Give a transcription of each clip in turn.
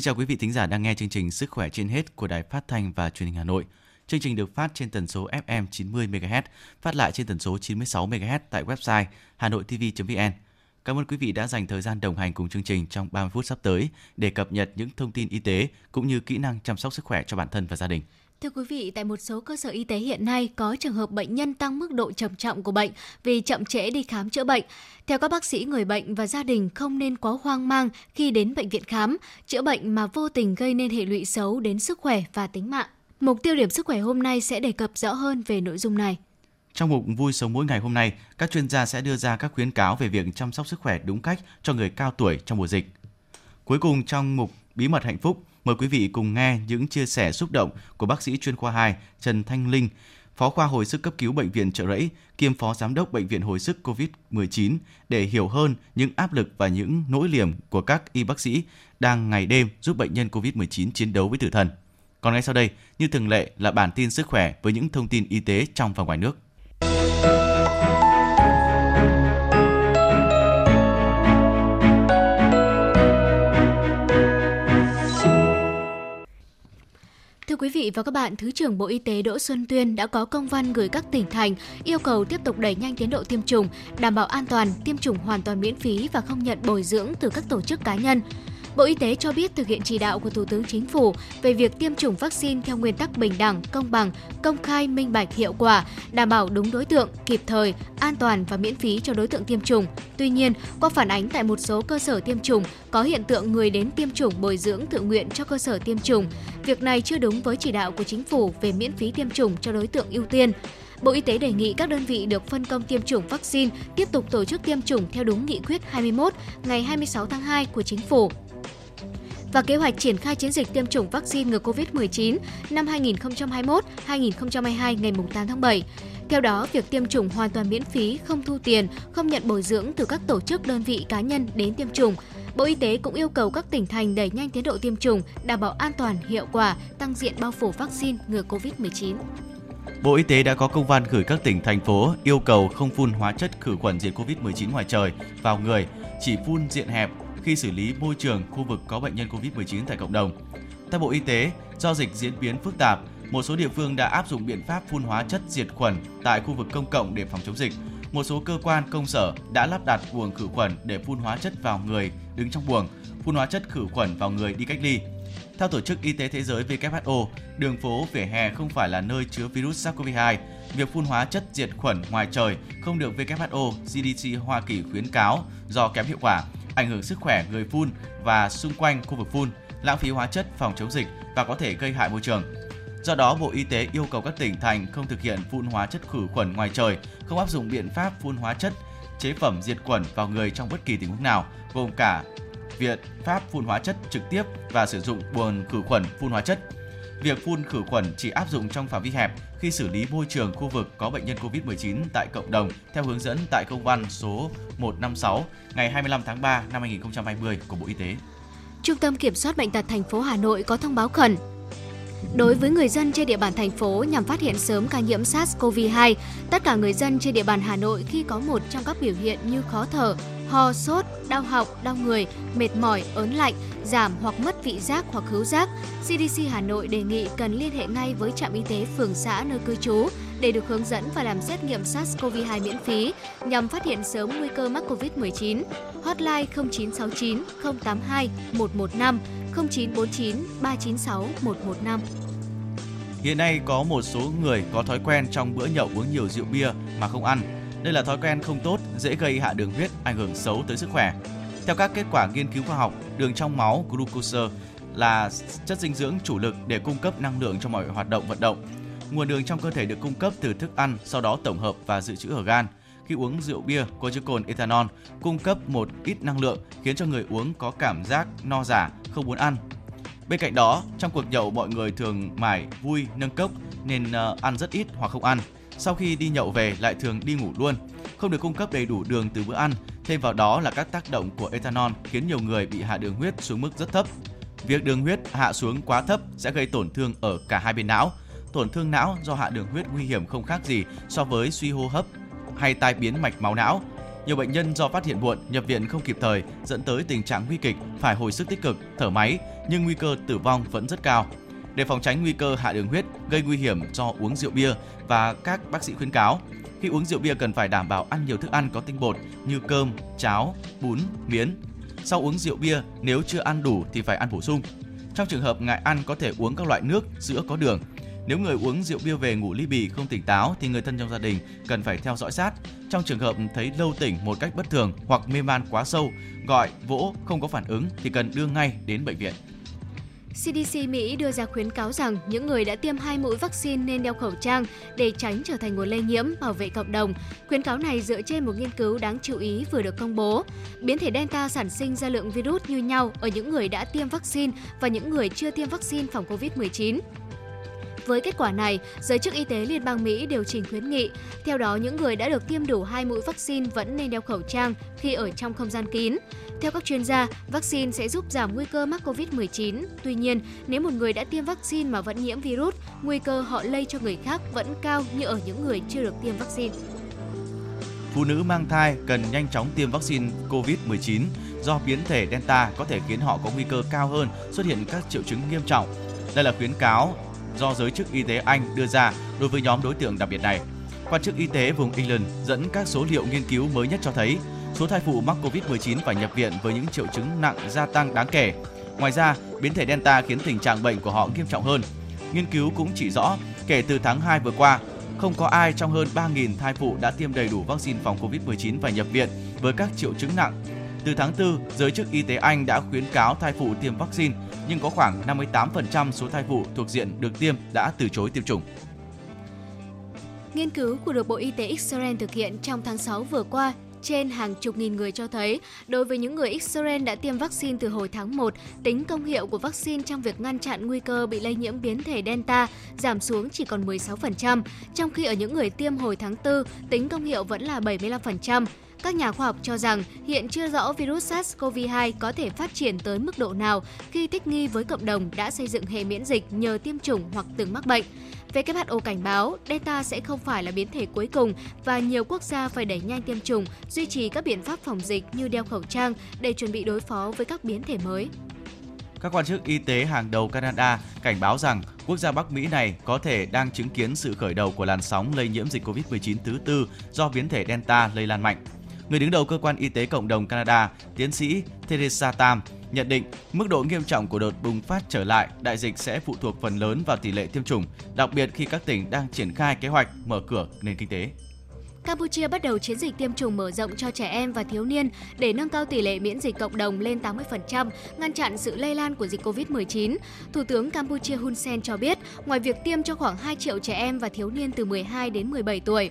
Xin chào quý vị thính giả đang nghe chương trình Sức khỏe trên hết của Đài Phát thanh và Truyền hình Hà Nội. Chương trình được phát trên tần số FM 90 MHz, phát lại trên tần số 96 MHz tại website hanoitv.vn. Cảm ơn quý vị đã dành thời gian đồng hành cùng chương trình trong 30 phút sắp tới để cập nhật những thông tin y tế cũng như kỹ năng chăm sóc sức khỏe cho bản thân và gia đình. Thưa quý vị, tại một số cơ sở y tế hiện nay có trường hợp bệnh nhân tăng mức độ trầm trọng của bệnh vì chậm trễ đi khám chữa bệnh. Theo các bác sĩ, người bệnh và gia đình không nên quá hoang mang khi đến bệnh viện khám, chữa bệnh mà vô tình gây nên hệ lụy xấu đến sức khỏe và tính mạng. Mục tiêu điểm sức khỏe hôm nay sẽ đề cập rõ hơn về nội dung này. Trong mục Vui sống mỗi ngày hôm nay, các chuyên gia sẽ đưa ra các khuyến cáo về việc chăm sóc sức khỏe đúng cách cho người cao tuổi trong mùa dịch. Cuối cùng trong mục Bí mật hạnh phúc, mời quý vị cùng nghe những chia sẻ xúc động của bác sĩ chuyên khoa 2 Trần Thanh Linh, Phó khoa hồi sức cấp cứu bệnh viện Trợ Rẫy, kiêm Phó giám đốc bệnh viện hồi sức COVID-19 để hiểu hơn những áp lực và những nỗi niềm của các y bác sĩ đang ngày đêm giúp bệnh nhân COVID-19 chiến đấu với tử thần. Còn ngay sau đây, như thường lệ là bản tin sức khỏe với những thông tin y tế trong và ngoài nước. Thưa quý vị và các bạn, Thứ trưởng Bộ Y tế Đỗ Xuân Tuyên đã có công văn gửi các tỉnh thành yêu cầu tiếp tục đẩy nhanh tiến độ tiêm chủng, đảm bảo an toàn, tiêm chủng hoàn toàn miễn phí và không nhận bồi dưỡng từ các tổ chức cá nhân. Bộ Y tế cho biết thực hiện chỉ đạo của Thủ tướng Chính phủ về việc tiêm chủng vaccine theo nguyên tắc bình đẳng, công bằng, công khai, minh bạch, hiệu quả, đảm bảo đúng đối tượng, kịp thời, an toàn và miễn phí cho đối tượng tiêm chủng. Tuy nhiên, qua phản ánh tại một số cơ sở tiêm chủng có hiện tượng người đến tiêm chủng bồi dưỡng tự nguyện cho cơ sở tiêm chủng. Việc này chưa đúng với chỉ đạo của chính phủ về miễn phí tiêm chủng cho đối tượng ưu tiên. Bộ Y tế đề nghị các đơn vị được phân công tiêm chủng vaccine tiếp tục tổ chức tiêm chủng theo đúng nghị quyết 21 ngày 26 tháng 2 của chính phủ và kế hoạch triển khai chiến dịch tiêm chủng vaccine ngừa COVID-19 năm 2021-2022 ngày 8 tháng 7. Theo đó, việc tiêm chủng hoàn toàn miễn phí, không thu tiền, không nhận bồi dưỡng từ các tổ chức đơn vị cá nhân đến tiêm chủng. Bộ Y tế cũng yêu cầu các tỉnh thành đẩy nhanh tiến độ tiêm chủng, đảm bảo an toàn, hiệu quả, tăng diện bao phủ vaccine ngừa COVID-19. Bộ Y tế đã có công văn gửi các tỉnh, thành phố yêu cầu không phun hóa chất khử khuẩn diệt COVID-19 ngoài trời vào người, chỉ phun diện hẹp khi xử lý môi trường khu vực có bệnh nhân COVID-19 tại cộng đồng. Theo Bộ Y tế, do dịch diễn biến phức tạp, một số địa phương đã áp dụng biện pháp phun hóa chất diệt khuẩn tại khu vực công cộng để phòng chống dịch. Một số cơ quan công sở đã lắp đặt buồng khử khuẩn để phun hóa chất vào người đứng trong buồng, phun hóa chất khử khuẩn vào người đi cách ly. Theo Tổ chức Y tế Thế giới WHO, đường phố vỉa hè không phải là nơi chứa virus SARS-CoV-2. Việc phun hóa chất diệt khuẩn ngoài trời không được WHO, CDC Hoa Kỳ khuyến cáo do kém hiệu quả ảnh hưởng sức khỏe người phun và xung quanh khu vực phun, lãng phí hóa chất phòng chống dịch và có thể gây hại môi trường. Do đó, Bộ Y tế yêu cầu các tỉnh thành không thực hiện phun hóa chất khử khuẩn ngoài trời, không áp dụng biện pháp phun hóa chất chế phẩm diệt khuẩn vào người trong bất kỳ tình huống nào, gồm cả việc pháp phun hóa chất trực tiếp và sử dụng buồng khử khuẩn phun hóa chất. Việc phun khử khuẩn chỉ áp dụng trong phạm vi hẹp khi xử lý môi trường khu vực có bệnh nhân COVID-19 tại cộng đồng theo hướng dẫn tại công văn số 156 ngày 25 tháng 3 năm 2020 của Bộ Y tế. Trung tâm Kiểm soát Bệnh tật thành phố Hà Nội có thông báo khẩn Đối với người dân trên địa bàn thành phố nhằm phát hiện sớm ca nhiễm SARS-CoV-2, tất cả người dân trên địa bàn Hà Nội khi có một trong các biểu hiện như khó thở, ho, sốt, đau họng, đau người, mệt mỏi, ớn lạnh, giảm hoặc mất vị giác hoặc khứu giác, CDC Hà Nội đề nghị cần liên hệ ngay với trạm y tế phường xã nơi cư trú để được hướng dẫn và làm xét nghiệm SARS-CoV-2 miễn phí nhằm phát hiện sớm nguy cơ mắc COVID-19. Hotline 0969 082 115 0949 396 115. Hiện nay có một số người có thói quen trong bữa nhậu uống nhiều rượu bia mà không ăn. Đây là thói quen không tốt, dễ gây hạ đường huyết, ảnh hưởng xấu tới sức khỏe. Theo các kết quả nghiên cứu khoa học, đường trong máu glucose là chất dinh dưỡng chủ lực để cung cấp năng lượng cho mọi hoạt động vận động. Nguồn đường trong cơ thể được cung cấp từ thức ăn, sau đó tổng hợp và dự trữ ở gan. Khi uống rượu bia có chứa cồn ethanol, cung cấp một ít năng lượng khiến cho người uống có cảm giác no giả, không muốn ăn. Bên cạnh đó, trong cuộc nhậu mọi người thường mải vui nâng cốc nên ờ, ăn rất ít hoặc không ăn. Sau khi đi nhậu về lại thường đi ngủ luôn, không được cung cấp đầy đủ đường từ bữa ăn. Thêm vào đó là các tác động của ethanol khiến nhiều người bị hạ đường huyết xuống mức rất thấp. Việc đường huyết hạ xuống quá thấp sẽ gây tổn thương ở cả hai bên não. Tổn thương não do hạ đường huyết nguy hiểm không khác gì so với suy hô hấp hay tai biến mạch máu não. Nhiều bệnh nhân do phát hiện muộn, nhập viện không kịp thời dẫn tới tình trạng nguy kịch, phải hồi sức tích cực, thở máy, nhưng nguy cơ tử vong vẫn rất cao. Để phòng tránh nguy cơ hạ đường huyết gây nguy hiểm do uống rượu bia và các bác sĩ khuyến cáo khi uống rượu bia cần phải đảm bảo ăn nhiều thức ăn có tinh bột như cơm, cháo, bún, miến. Sau uống rượu bia, nếu chưa ăn đủ thì phải ăn bổ sung. Trong trường hợp ngại ăn có thể uống các loại nước, sữa có đường. Nếu người uống rượu bia về ngủ ly bì không tỉnh táo thì người thân trong gia đình cần phải theo dõi sát. Trong trường hợp thấy lâu tỉnh một cách bất thường hoặc mê man quá sâu, gọi, vỗ không có phản ứng thì cần đưa ngay đến bệnh viện. CDC Mỹ đưa ra khuyến cáo rằng những người đã tiêm hai mũi vaccine nên đeo khẩu trang để tránh trở thành nguồn lây nhiễm, bảo vệ cộng đồng. Khuyến cáo này dựa trên một nghiên cứu đáng chú ý vừa được công bố. Biến thể Delta sản sinh ra lượng virus như nhau ở những người đã tiêm vaccine và những người chưa tiêm vaccine phòng COVID-19. Với kết quả này, giới chức y tế Liên bang Mỹ điều chỉnh khuyến nghị. Theo đó, những người đã được tiêm đủ hai mũi vaccine vẫn nên đeo khẩu trang khi ở trong không gian kín. Theo các chuyên gia, vaccine sẽ giúp giảm nguy cơ mắc COVID-19. Tuy nhiên, nếu một người đã tiêm vaccine mà vẫn nhiễm virus, nguy cơ họ lây cho người khác vẫn cao như ở những người chưa được tiêm vaccine. Phụ nữ mang thai cần nhanh chóng tiêm vaccine COVID-19 do biến thể Delta có thể khiến họ có nguy cơ cao hơn xuất hiện các triệu chứng nghiêm trọng. Đây là khuyến cáo do giới chức y tế Anh đưa ra đối với nhóm đối tượng đặc biệt này. Quan chức y tế vùng England dẫn các số liệu nghiên cứu mới nhất cho thấy số thai phụ mắc COVID-19 phải nhập viện với những triệu chứng nặng gia tăng đáng kể. Ngoài ra, biến thể Delta khiến tình trạng bệnh của họ nghiêm trọng hơn. Nghiên cứu cũng chỉ rõ, kể từ tháng 2 vừa qua, không có ai trong hơn 3.000 thai phụ đã tiêm đầy đủ vaccine phòng COVID-19 và nhập viện với các triệu chứng nặng. Từ tháng 4, giới chức y tế Anh đã khuyến cáo thai phụ tiêm vaccine, nhưng có khoảng 58% số thai phụ thuộc diện được tiêm đã từ chối tiêm chủng. Nghiên cứu của được Bộ Y tế Israel thực hiện trong tháng 6 vừa qua trên hàng chục nghìn người cho thấy, đối với những người Israel đã tiêm vaccine từ hồi tháng 1, tính công hiệu của vaccine trong việc ngăn chặn nguy cơ bị lây nhiễm biến thể Delta giảm xuống chỉ còn 16%, trong khi ở những người tiêm hồi tháng 4, tính công hiệu vẫn là 75%. Các nhà khoa học cho rằng hiện chưa rõ virus SARS-CoV-2 có thể phát triển tới mức độ nào khi thích nghi với cộng đồng đã xây dựng hệ miễn dịch nhờ tiêm chủng hoặc từng mắc bệnh. WHO cảnh báo Delta sẽ không phải là biến thể cuối cùng và nhiều quốc gia phải đẩy nhanh tiêm chủng, duy trì các biện pháp phòng dịch như đeo khẩu trang để chuẩn bị đối phó với các biến thể mới. Các quan chức y tế hàng đầu Canada cảnh báo rằng quốc gia Bắc Mỹ này có thể đang chứng kiến sự khởi đầu của làn sóng lây nhiễm dịch COVID-19 thứ tư do biến thể Delta lây lan mạnh. Người đứng đầu cơ quan y tế cộng đồng Canada, tiến sĩ Theresa Tam nhận định mức độ nghiêm trọng của đợt bùng phát trở lại đại dịch sẽ phụ thuộc phần lớn vào tỷ lệ tiêm chủng, đặc biệt khi các tỉnh đang triển khai kế hoạch mở cửa nền kinh tế. Campuchia bắt đầu chiến dịch tiêm chủng mở rộng cho trẻ em và thiếu niên để nâng cao tỷ lệ miễn dịch cộng đồng lên 80%, ngăn chặn sự lây lan của dịch COVID-19. Thủ tướng Campuchia Hun Sen cho biết, ngoài việc tiêm cho khoảng 2 triệu trẻ em và thiếu niên từ 12 đến 17 tuổi,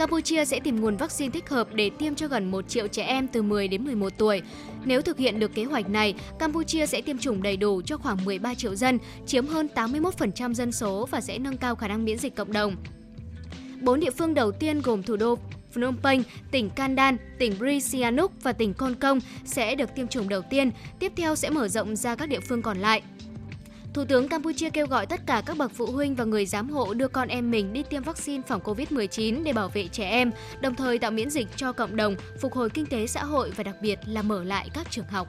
Campuchia sẽ tìm nguồn vaccine thích hợp để tiêm cho gần 1 triệu trẻ em từ 10 đến 11 tuổi. Nếu thực hiện được kế hoạch này, Campuchia sẽ tiêm chủng đầy đủ cho khoảng 13 triệu dân, chiếm hơn 81% dân số và sẽ nâng cao khả năng miễn dịch cộng đồng. Bốn địa phương đầu tiên gồm thủ đô Phnom Penh, tỉnh Kandan, tỉnh Bri Sihanouk và tỉnh Kon Kong sẽ được tiêm chủng đầu tiên, tiếp theo sẽ mở rộng ra các địa phương còn lại. Thủ tướng Campuchia kêu gọi tất cả các bậc phụ huynh và người giám hộ đưa con em mình đi tiêm vaccine phòng COVID-19 để bảo vệ trẻ em, đồng thời tạo miễn dịch cho cộng đồng, phục hồi kinh tế xã hội và đặc biệt là mở lại các trường học.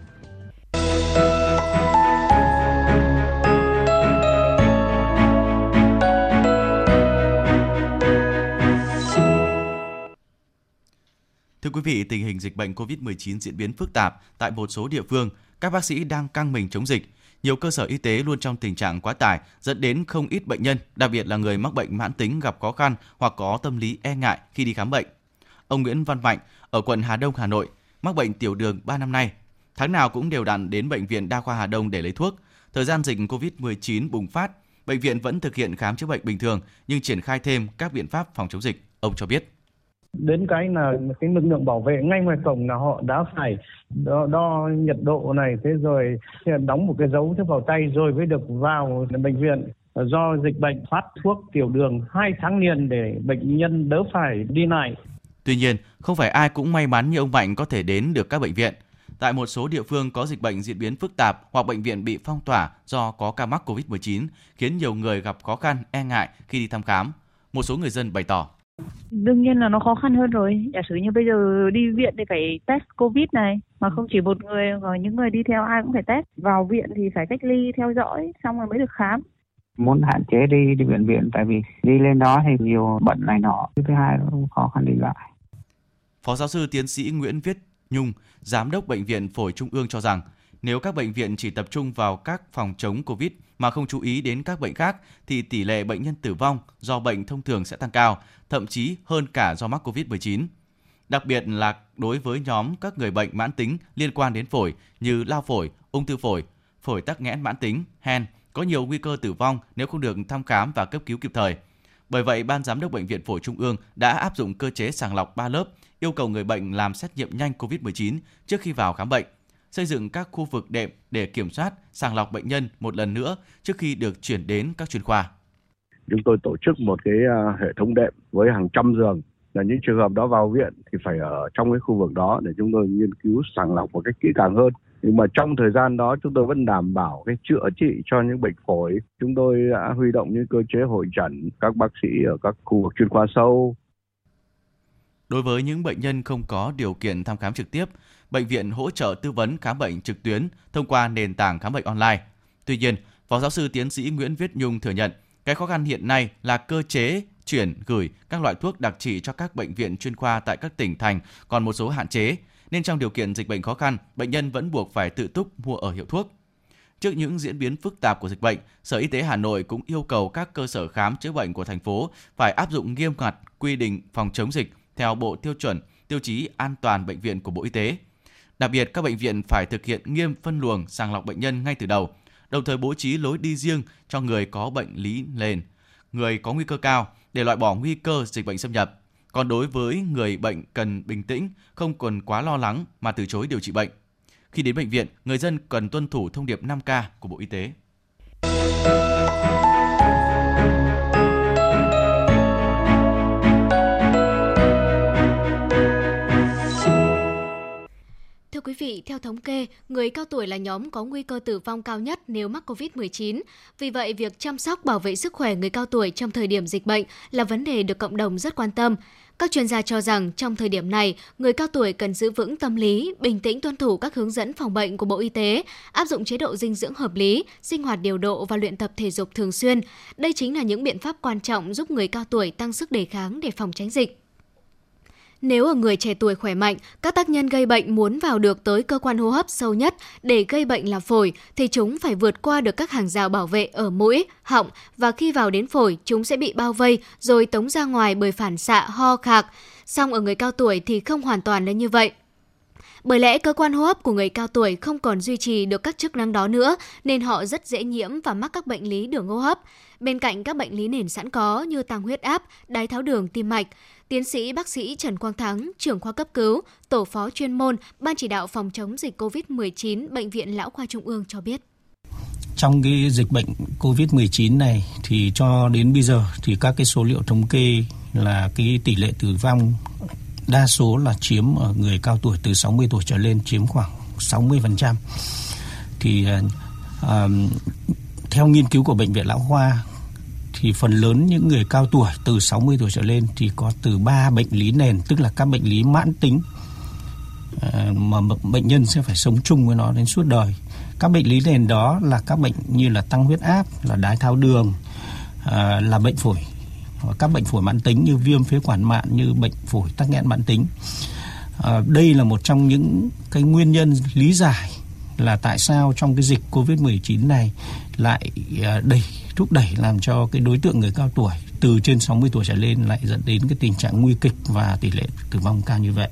Thưa quý vị, tình hình dịch bệnh COVID-19 diễn biến phức tạp tại một số địa phương, các bác sĩ đang căng mình chống dịch nhiều cơ sở y tế luôn trong tình trạng quá tải, dẫn đến không ít bệnh nhân, đặc biệt là người mắc bệnh mãn tính gặp khó khăn hoặc có tâm lý e ngại khi đi khám bệnh. Ông Nguyễn Văn Mạnh ở quận Hà Đông, Hà Nội, mắc bệnh tiểu đường 3 năm nay. Tháng nào cũng đều đặn đến bệnh viện Đa khoa Hà Đông để lấy thuốc. Thời gian dịch COVID-19 bùng phát, bệnh viện vẫn thực hiện khám chữa bệnh bình thường nhưng triển khai thêm các biện pháp phòng chống dịch, ông cho biết đến cái là cái lực lượng bảo vệ ngay ngoài cổng là họ đã phải đo, đo nhiệt độ này thế rồi đóng một cái dấu thế vào tay rồi mới được vào bệnh viện do dịch bệnh phát thuốc tiểu đường hai tháng liền để bệnh nhân đỡ phải đi lại. Tuy nhiên, không phải ai cũng may mắn như ông Mạnh có thể đến được các bệnh viện. Tại một số địa phương có dịch bệnh diễn biến phức tạp hoặc bệnh viện bị phong tỏa do có ca mắc COVID-19, khiến nhiều người gặp khó khăn, e ngại khi đi thăm khám. Một số người dân bày tỏ Đương nhiên là nó khó khăn hơn rồi. Giả sử như bây giờ đi viện thì phải test Covid này, mà không chỉ một người, có những người đi theo ai cũng phải test. Vào viện thì phải cách ly theo dõi, xong rồi mới được khám. Muốn hạn chế đi đi bệnh viện tại vì đi lên đó thì nhiều bệnh này nọ. Thứ hai là khó khăn đi lại. Phó giáo sư tiến sĩ Nguyễn Viết Nhung, giám đốc bệnh viện phổi trung ương cho rằng nếu các bệnh viện chỉ tập trung vào các phòng chống Covid mà không chú ý đến các bệnh khác thì tỷ lệ bệnh nhân tử vong do bệnh thông thường sẽ tăng cao, thậm chí hơn cả do mắc Covid-19. Đặc biệt là đối với nhóm các người bệnh mãn tính liên quan đến phổi như lao phổi, ung thư phổi, phổi tắc nghẽn mãn tính, hen, có nhiều nguy cơ tử vong nếu không được thăm khám và cấp cứu kịp thời. Bởi vậy, Ban Giám đốc Bệnh viện Phổi Trung ương đã áp dụng cơ chế sàng lọc 3 lớp, yêu cầu người bệnh làm xét nghiệm nhanh COVID-19 trước khi vào khám bệnh, xây dựng các khu vực đệm để kiểm soát, sàng lọc bệnh nhân một lần nữa trước khi được chuyển đến các chuyên khoa. Chúng tôi tổ chức một cái à, hệ thống đệm với hàng trăm giường. Là những trường hợp đó vào viện thì phải ở trong cái khu vực đó để chúng tôi nghiên cứu sàng lọc một cách kỹ càng hơn. Nhưng mà trong thời gian đó chúng tôi vẫn đảm bảo cái chữa trị cho những bệnh phổi. Chúng tôi đã huy động những cơ chế hội trần các bác sĩ ở các khu vực chuyên khoa sâu. Đối với những bệnh nhân không có điều kiện thăm khám trực tiếp, bệnh viện hỗ trợ tư vấn khám bệnh trực tuyến thông qua nền tảng khám bệnh online. Tuy nhiên, Phó giáo sư tiến sĩ Nguyễn Viết Nhung thừa nhận, cái khó khăn hiện nay là cơ chế chuyển gửi các loại thuốc đặc trị cho các bệnh viện chuyên khoa tại các tỉnh thành còn một số hạn chế, nên trong điều kiện dịch bệnh khó khăn, bệnh nhân vẫn buộc phải tự túc mua ở hiệu thuốc. Trước những diễn biến phức tạp của dịch bệnh, Sở Y tế Hà Nội cũng yêu cầu các cơ sở khám chữa bệnh của thành phố phải áp dụng nghiêm ngặt quy định phòng chống dịch theo Bộ Tiêu chuẩn, tiêu chí an toàn bệnh viện của Bộ Y tế. Đặc biệt, các bệnh viện phải thực hiện nghiêm phân luồng sàng lọc bệnh nhân ngay từ đầu, đồng thời bố trí lối đi riêng cho người có bệnh lý nền, người có nguy cơ cao để loại bỏ nguy cơ dịch bệnh xâm nhập. Còn đối với người bệnh cần bình tĩnh, không cần quá lo lắng mà từ chối điều trị bệnh. Khi đến bệnh viện, người dân cần tuân thủ thông điệp 5K của Bộ Y tế. Thưa quý vị, theo thống kê, người cao tuổi là nhóm có nguy cơ tử vong cao nhất nếu mắc COVID-19. Vì vậy, việc chăm sóc bảo vệ sức khỏe người cao tuổi trong thời điểm dịch bệnh là vấn đề được cộng đồng rất quan tâm. Các chuyên gia cho rằng trong thời điểm này, người cao tuổi cần giữ vững tâm lý, bình tĩnh tuân thủ các hướng dẫn phòng bệnh của Bộ Y tế, áp dụng chế độ dinh dưỡng hợp lý, sinh hoạt điều độ và luyện tập thể dục thường xuyên. Đây chính là những biện pháp quan trọng giúp người cao tuổi tăng sức đề kháng để phòng tránh dịch. Nếu ở người trẻ tuổi khỏe mạnh, các tác nhân gây bệnh muốn vào được tới cơ quan hô hấp sâu nhất để gây bệnh là phổi, thì chúng phải vượt qua được các hàng rào bảo vệ ở mũi, họng và khi vào đến phổi, chúng sẽ bị bao vây rồi tống ra ngoài bởi phản xạ ho khạc. Song ở người cao tuổi thì không hoàn toàn là như vậy. Bởi lẽ cơ quan hô hấp của người cao tuổi không còn duy trì được các chức năng đó nữa nên họ rất dễ nhiễm và mắc các bệnh lý đường hô hấp. Bên cạnh các bệnh lý nền sẵn có như tăng huyết áp, đái tháo đường, tim mạch, Tiến sĩ bác sĩ Trần Quang Thắng, trưởng khoa cấp cứu, tổ phó chuyên môn, Ban chỉ đạo phòng chống dịch COVID-19 Bệnh viện Lão khoa Trung ương cho biết. Trong cái dịch bệnh COVID-19 này thì cho đến bây giờ thì các cái số liệu thống kê là cái tỷ lệ tử vong đa số là chiếm ở người cao tuổi từ 60 tuổi trở lên chiếm khoảng 60%. Thì uh, theo nghiên cứu của bệnh viện Lão Khoa thì phần lớn những người cao tuổi từ 60 tuổi trở lên thì có từ 3 bệnh lý nền tức là các bệnh lý mãn tính ờ, mà bệnh nhân sẽ phải sống chung với nó đến suốt đời. Các bệnh lý nền đó là các bệnh như là tăng huyết áp, là đái tháo đường, ờ, là bệnh phổi các bệnh phổi mãn tính như viêm phế quản mạn như bệnh phổi tắc nghẽn mãn tính. Ờ, đây là một trong những cái nguyên nhân lý giải là tại sao trong cái dịch Covid-19 này lại đẩy thúc đẩy làm cho cái đối tượng người cao tuổi từ trên 60 tuổi trở lên lại dẫn đến cái tình trạng nguy kịch và tỷ lệ tử vong cao như vậy.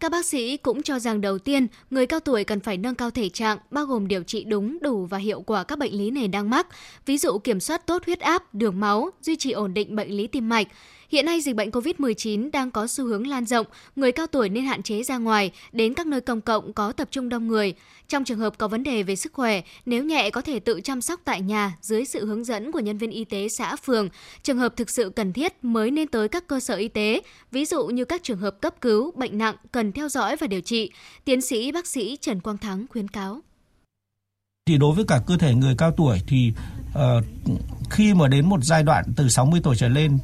Các bác sĩ cũng cho rằng đầu tiên, người cao tuổi cần phải nâng cao thể trạng, bao gồm điều trị đúng, đủ và hiệu quả các bệnh lý nền đang mắc, ví dụ kiểm soát tốt huyết áp, đường máu, duy trì ổn định bệnh lý tim mạch, Hiện nay dịch bệnh COVID-19 đang có xu hướng lan rộng, người cao tuổi nên hạn chế ra ngoài, đến các nơi công cộng có tập trung đông người. Trong trường hợp có vấn đề về sức khỏe, nếu nhẹ có thể tự chăm sóc tại nhà dưới sự hướng dẫn của nhân viên y tế xã phường. Trường hợp thực sự cần thiết mới nên tới các cơ sở y tế, ví dụ như các trường hợp cấp cứu, bệnh nặng cần theo dõi và điều trị. Tiến sĩ bác sĩ Trần Quang Thắng khuyến cáo thì đối với cả cơ thể người cao tuổi thì uh, khi mà đến một giai đoạn từ 60 tuổi trở lên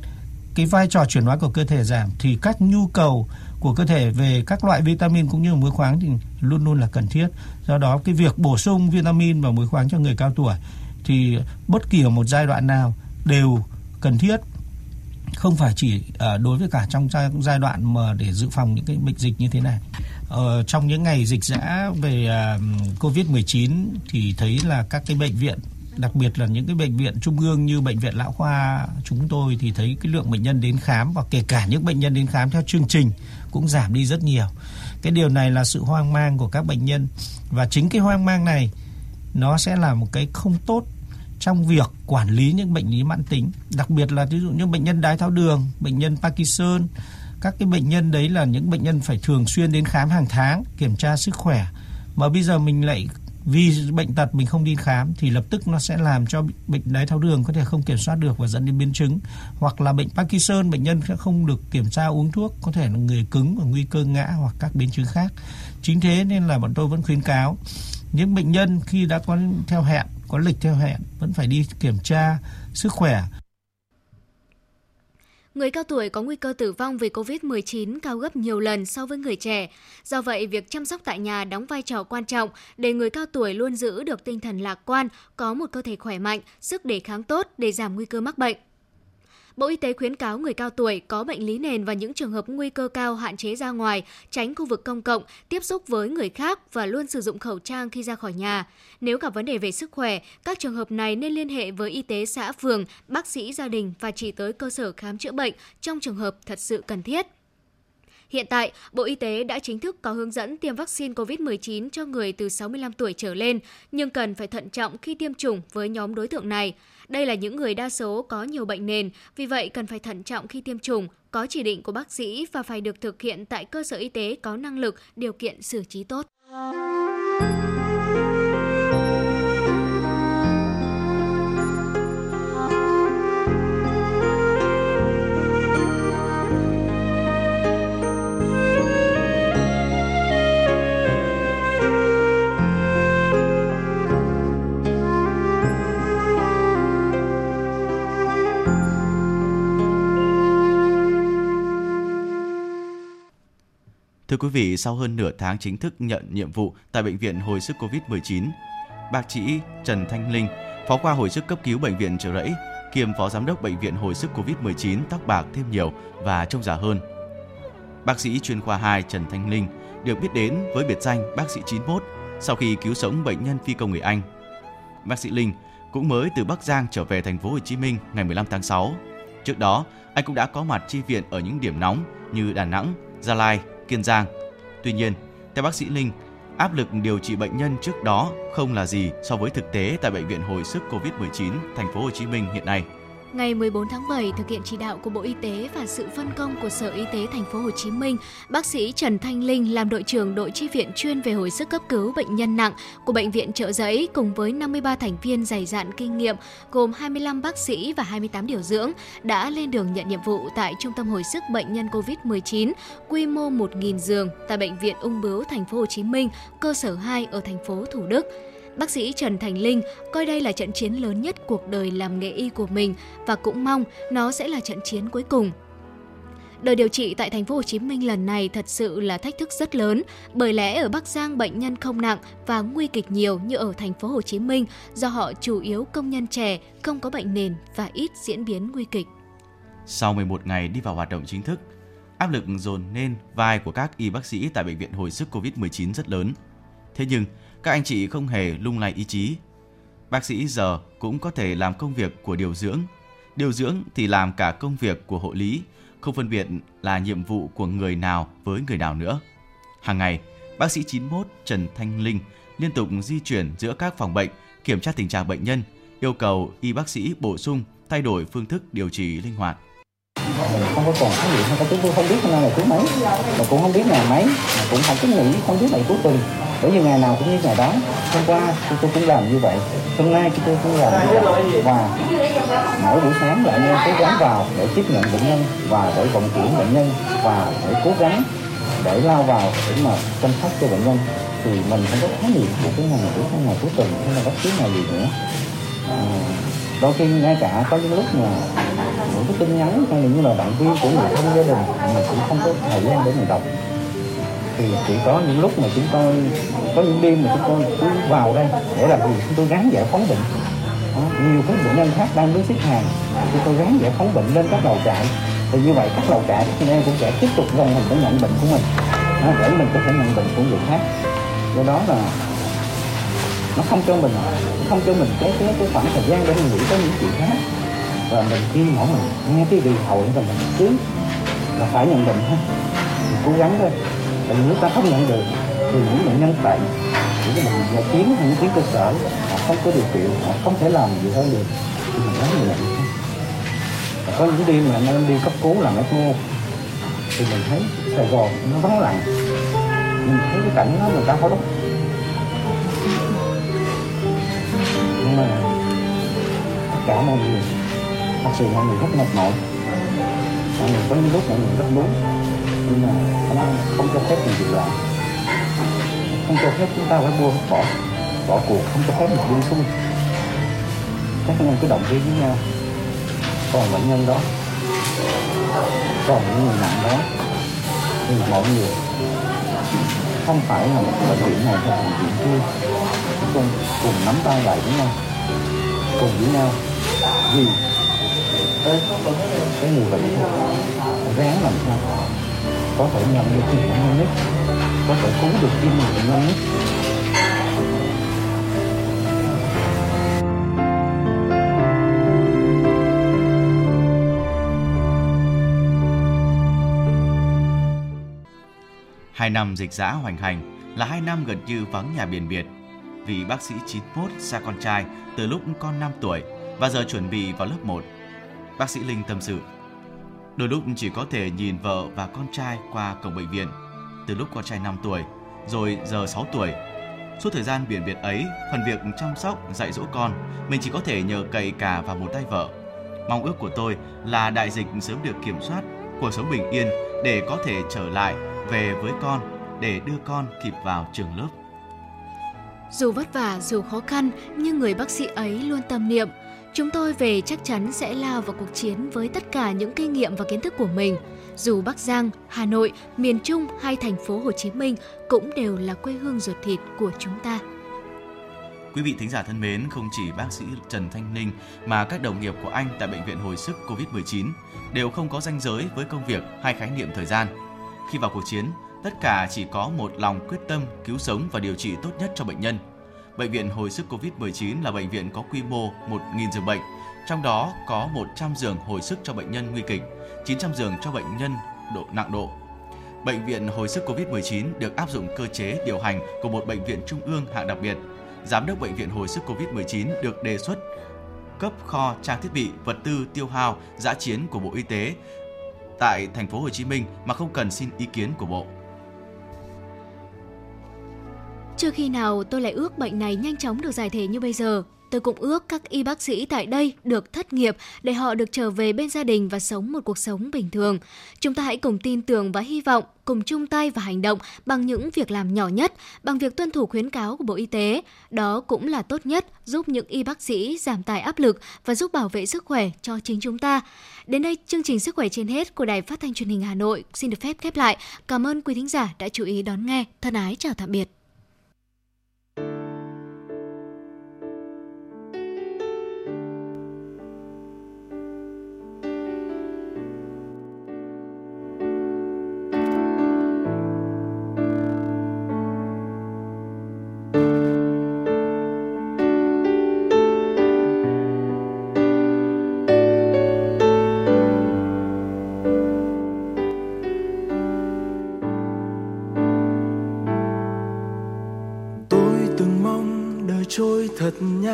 cái vai trò chuyển hóa của cơ thể giảm thì các nhu cầu của cơ thể về các loại vitamin cũng như muối khoáng thì luôn luôn là cần thiết. Do đó cái việc bổ sung vitamin và muối khoáng cho người cao tuổi thì bất kỳ ở một giai đoạn nào đều cần thiết không phải chỉ ờ, đối với cả trong giai đoạn mà để dự phòng những cái bệnh dịch như thế này. Ờ, trong những ngày dịch dã về ờ, uh, Covid-19 thì thấy là các cái bệnh viện đặc biệt là những cái bệnh viện trung ương như bệnh viện lão khoa chúng tôi thì thấy cái lượng bệnh nhân đến khám và kể cả những bệnh nhân đến khám theo chương trình cũng giảm đi rất nhiều. Cái điều này là sự hoang mang của các bệnh nhân và chính cái hoang mang này nó sẽ là một cái không tốt trong việc quản lý những bệnh lý mãn tính, đặc biệt là ví dụ như bệnh nhân đái tháo đường, bệnh nhân Parkinson, các cái bệnh nhân đấy là những bệnh nhân phải thường xuyên đến khám hàng tháng kiểm tra sức khỏe mà bây giờ mình lại vì bệnh tật mình không đi khám thì lập tức nó sẽ làm cho bệnh đái tháo đường có thể không kiểm soát được và dẫn đến biến chứng. Hoặc là bệnh Parkinson, bệnh nhân sẽ không được kiểm tra uống thuốc, có thể là người cứng và nguy cơ ngã hoặc các biến chứng khác. Chính thế nên là bọn tôi vẫn khuyến cáo, những bệnh nhân khi đã có theo hẹn, có lịch theo hẹn, vẫn phải đi kiểm tra sức khỏe người cao tuổi có nguy cơ tử vong vì COVID-19 cao gấp nhiều lần so với người trẻ. Do vậy, việc chăm sóc tại nhà đóng vai trò quan trọng để người cao tuổi luôn giữ được tinh thần lạc quan, có một cơ thể khỏe mạnh, sức đề kháng tốt để giảm nguy cơ mắc bệnh. Bộ Y tế khuyến cáo người cao tuổi có bệnh lý nền và những trường hợp nguy cơ cao hạn chế ra ngoài, tránh khu vực công cộng, tiếp xúc với người khác và luôn sử dụng khẩu trang khi ra khỏi nhà. Nếu gặp vấn đề về sức khỏe, các trường hợp này nên liên hệ với y tế xã phường, bác sĩ gia đình và chỉ tới cơ sở khám chữa bệnh trong trường hợp thật sự cần thiết. Hiện tại, Bộ Y tế đã chính thức có hướng dẫn tiêm vaccine COVID-19 cho người từ 65 tuổi trở lên, nhưng cần phải thận trọng khi tiêm chủng với nhóm đối tượng này. Đây là những người đa số có nhiều bệnh nền, vì vậy cần phải thận trọng khi tiêm chủng, có chỉ định của bác sĩ và phải được thực hiện tại cơ sở y tế có năng lực, điều kiện xử trí tốt. Thưa quý vị, sau hơn nửa tháng chính thức nhận nhiệm vụ tại Bệnh viện Hồi sức COVID-19, bác sĩ Trần Thanh Linh, Phó khoa Hồi sức cấp cứu Bệnh viện Trợ Rẫy, kiêm Phó Giám đốc Bệnh viện Hồi sức COVID-19 tóc bạc thêm nhiều và trông già hơn. Bác sĩ chuyên khoa 2 Trần Thanh Linh được biết đến với biệt danh bác sĩ 91 sau khi cứu sống bệnh nhân phi công người Anh. Bác sĩ Linh cũng mới từ Bắc Giang trở về thành phố Hồ Chí Minh ngày 15 tháng 6. Trước đó, anh cũng đã có mặt chi viện ở những điểm nóng như Đà Nẵng, Gia Lai, Kiên Giang. Tuy nhiên, theo bác sĩ Linh, áp lực điều trị bệnh nhân trước đó không là gì so với thực tế tại bệnh viện hồi sức COVID-19 thành phố Hồ Chí Minh hiện nay. Ngày 14 tháng 7, thực hiện chỉ đạo của Bộ Y tế và sự phân công của Sở Y tế thành phố Hồ Chí Minh, bác sĩ Trần Thanh Linh làm đội trưởng đội chi viện chuyên về hồi sức cấp cứu bệnh nhân nặng của bệnh viện Trợ Giấy cùng với 53 thành viên dày dạn kinh nghiệm gồm 25 bác sĩ và 28 điều dưỡng đã lên đường nhận nhiệm vụ tại Trung tâm hồi sức bệnh nhân COVID-19 quy mô 1.000 giường tại bệnh viện Ung bướu thành phố Hồ Chí Minh, cơ sở 2 ở thành phố Thủ Đức. Bác sĩ Trần Thành Linh coi đây là trận chiến lớn nhất cuộc đời làm nghề y của mình và cũng mong nó sẽ là trận chiến cuối cùng. Đời điều trị tại thành phố Hồ Chí Minh lần này thật sự là thách thức rất lớn, bởi lẽ ở Bắc Giang bệnh nhân không nặng và nguy kịch nhiều như ở thành phố Hồ Chí Minh do họ chủ yếu công nhân trẻ, không có bệnh nền và ít diễn biến nguy kịch. Sau 11 ngày đi vào hoạt động chính thức, áp lực dồn lên vai của các y bác sĩ tại bệnh viện hồi sức Covid-19 rất lớn. Thế nhưng, các anh chị không hề lung lay ý chí. Bác sĩ giờ cũng có thể làm công việc của điều dưỡng. Điều dưỡng thì làm cả công việc của hộ lý, không phân biệt là nhiệm vụ của người nào với người nào nữa. Hàng ngày, bác sĩ 91 Trần Thanh Linh liên tục di chuyển giữa các phòng bệnh, kiểm tra tình trạng bệnh nhân, yêu cầu y bác sĩ bổ sung, thay đổi phương thức điều trị linh hoạt. Không có còn cái gì, không có chúng tôi không biết hôm nay là thứ mấy, mà cũng không biết ngày mấy, mà cũng không có nghĩ, không biết ngày cuối tuần bởi vì ngày nào cũng như ngày đó hôm qua chúng tôi cũng làm như vậy hôm nay chúng tôi cũng làm như vậy. Và mỗi buổi sáng lại nên cố gắng vào để tiếp nhận bệnh nhân và để vận chuyển bệnh nhân và để cố gắng để lao vào để mà chăm sóc cho bệnh nhân. Thì mình không có khái niệm của cái ngày của cái ngày cuối tuần hay là bất cứ ngày gì nữa. À, đôi khi ngay cả có những lúc mà những cái tin nhắn hay là như là động viên của người thân gia đình mình cũng không có thời gian để mình đọc thì chỉ có những lúc mà chúng tôi có những đêm mà chúng tôi cứ vào đây để làm gì chúng tôi gắn giải phóng bệnh. Đó, nhiều các bệnh nhân khác đang đứng xếp hàng chúng tôi gắn giải phóng bệnh lên các lầu trại. Thì như vậy các lầu trại các anh em cũng sẽ tiếp tục dần mình để nhận bệnh của mình. Đó, để mình có thể nhận bệnh của người khác. Do đó là nó không cho mình không cho mình cái cái cái khoảng thời gian để mình nghĩ tới những chuyện khác. Và mình khi mỗi mình nghe cái điện thoại và mình cứ là phải nhận bệnh ha mình cố gắng thôi tại nếu ta không nhận được thì những bệnh nhân bệnh, những cái bệnh gia chiến hay những tuyến cơ sở, họ không có điều kiện, họ không thể làm gì hơn được. Thì mình nói người nhận có những đêm mà anh đi cấp cứu làm ECMO thì mình thấy Sài Gòn nó vắng lặng. Mình thấy cái cảnh đó người ta khó lúc. Nhưng mà tất cả mọi người, thật sự mọi người rất mệt mỏi. Mọi người có những lúc mọi người rất muốn nhưng mà không, không cho phép mình việc làm không cho phép chúng ta phải buông bỏ bỏ cuộc không cho phép mình buông xuôi. Các anh em cứ động viên với nhau. Còn bệnh nhân đó còn những người nặng đó. Thì mọi người không phải là một bệnh viện này hay bệnh viện kia. Cùng cùng nắm tay lại với nhau cùng với nhau. Vì cái, cái người bệnh ráng làm sao? Có thể nhận được tiền nhanh nhất có thể cứu được cái người nhanh nhất Hai năm dịch giã hoành hành là hai năm gần như vắng nhà biển biệt. Vì bác sĩ 91 xa con trai từ lúc con 5 tuổi và giờ chuẩn bị vào lớp 1. Bác sĩ Linh tâm sự. Đôi lúc chỉ có thể nhìn vợ và con trai qua cổng bệnh viện. Từ lúc con trai 5 tuổi, rồi giờ 6 tuổi. Suốt thời gian biển biệt ấy, phần việc chăm sóc, dạy dỗ con, mình chỉ có thể nhờ cậy cả vào một tay vợ. Mong ước của tôi là đại dịch sớm được kiểm soát, cuộc sống bình yên để có thể trở lại về với con để đưa con kịp vào trường lớp. Dù vất vả, dù khó khăn, nhưng người bác sĩ ấy luôn tâm niệm. Chúng tôi về chắc chắn sẽ lao vào cuộc chiến với tất cả những kinh nghiệm và kiến thức của mình. Dù Bắc Giang, Hà Nội, miền Trung hay thành phố Hồ Chí Minh cũng đều là quê hương ruột thịt của chúng ta. Quý vị thính giả thân mến, không chỉ bác sĩ Trần Thanh Ninh mà các đồng nghiệp của anh tại Bệnh viện Hồi sức COVID-19 đều không có ranh giới với công việc hay khái niệm thời gian. Khi vào cuộc chiến, tất cả chỉ có một lòng quyết tâm cứu sống và điều trị tốt nhất cho bệnh nhân. Bệnh viện Hồi sức COVID-19 là bệnh viện có quy mô 1.000 giường bệnh, trong đó có 100 giường hồi sức cho bệnh nhân nguy kịch, 900 giường cho bệnh nhân độ nặng độ. Bệnh viện Hồi sức COVID-19 được áp dụng cơ chế điều hành của một bệnh viện trung ương hạng đặc biệt. Giám đốc bệnh viện Hồi sức COVID-19 được đề xuất cấp kho trang thiết bị, vật tư tiêu hao, giã chiến của Bộ Y tế tại thành phố Hồ Chí Minh mà không cần xin ý kiến của Bộ. Chưa khi nào tôi lại ước bệnh này nhanh chóng được giải thể như bây giờ. Tôi cũng ước các y bác sĩ tại đây được thất nghiệp để họ được trở về bên gia đình và sống một cuộc sống bình thường. Chúng ta hãy cùng tin tưởng và hy vọng, cùng chung tay và hành động bằng những việc làm nhỏ nhất, bằng việc tuân thủ khuyến cáo của Bộ Y tế. Đó cũng là tốt nhất giúp những y bác sĩ giảm tải áp lực và giúp bảo vệ sức khỏe cho chính chúng ta. Đến đây, chương trình Sức khỏe trên hết của Đài Phát thanh Truyền hình Hà Nội xin được phép khép lại. Cảm ơn quý thính giả đã chú ý đón nghe. Thân ái chào tạm biệt.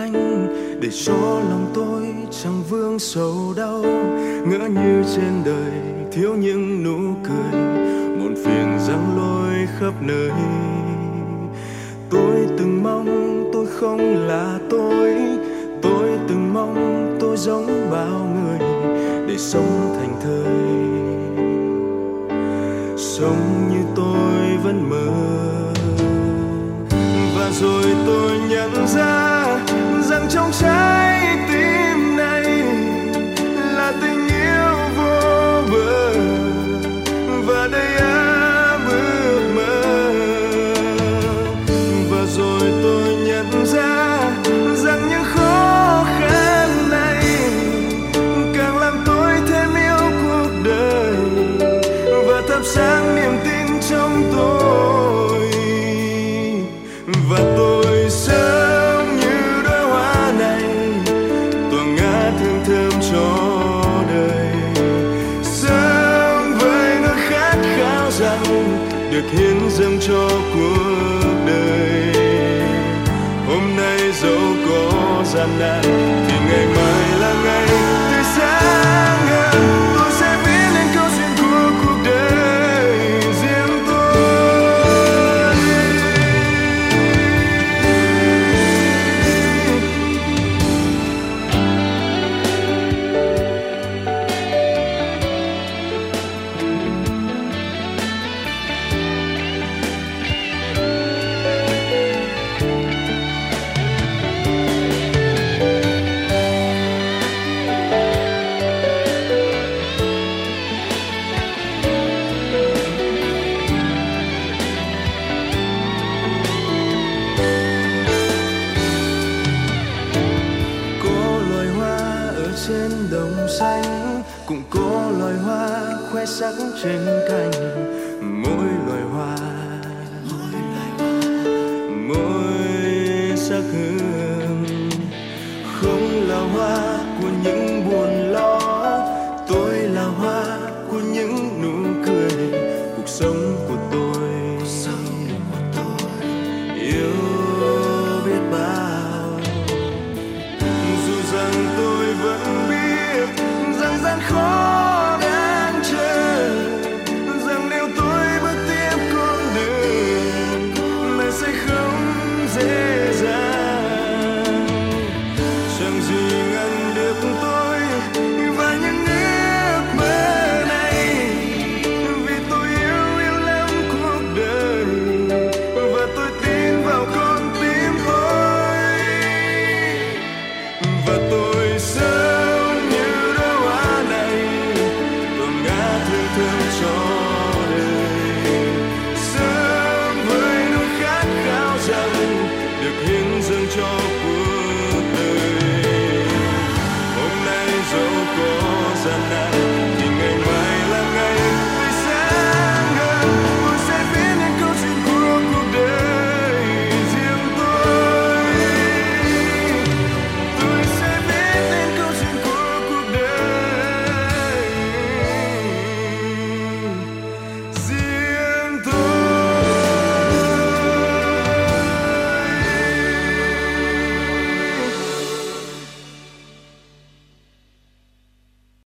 Nhanh để cho lòng tôi chẳng vương sầu đau. Ngỡ như trên đời thiếu những nụ cười, muộn phiền giăng lôi khắp nơi. Tôi từng mong tôi không là tôi tôi từng mong tôi giống bao người để sống thành thơi sống như tôi vẫn mơ, và rồi tôi nhận ra rằng trong trái tim này được hiến dâng cho cuộc đời. Hôm nay dẫu có gian nan xanh cùng cô loài hoa khoe sắc trên cành. Môi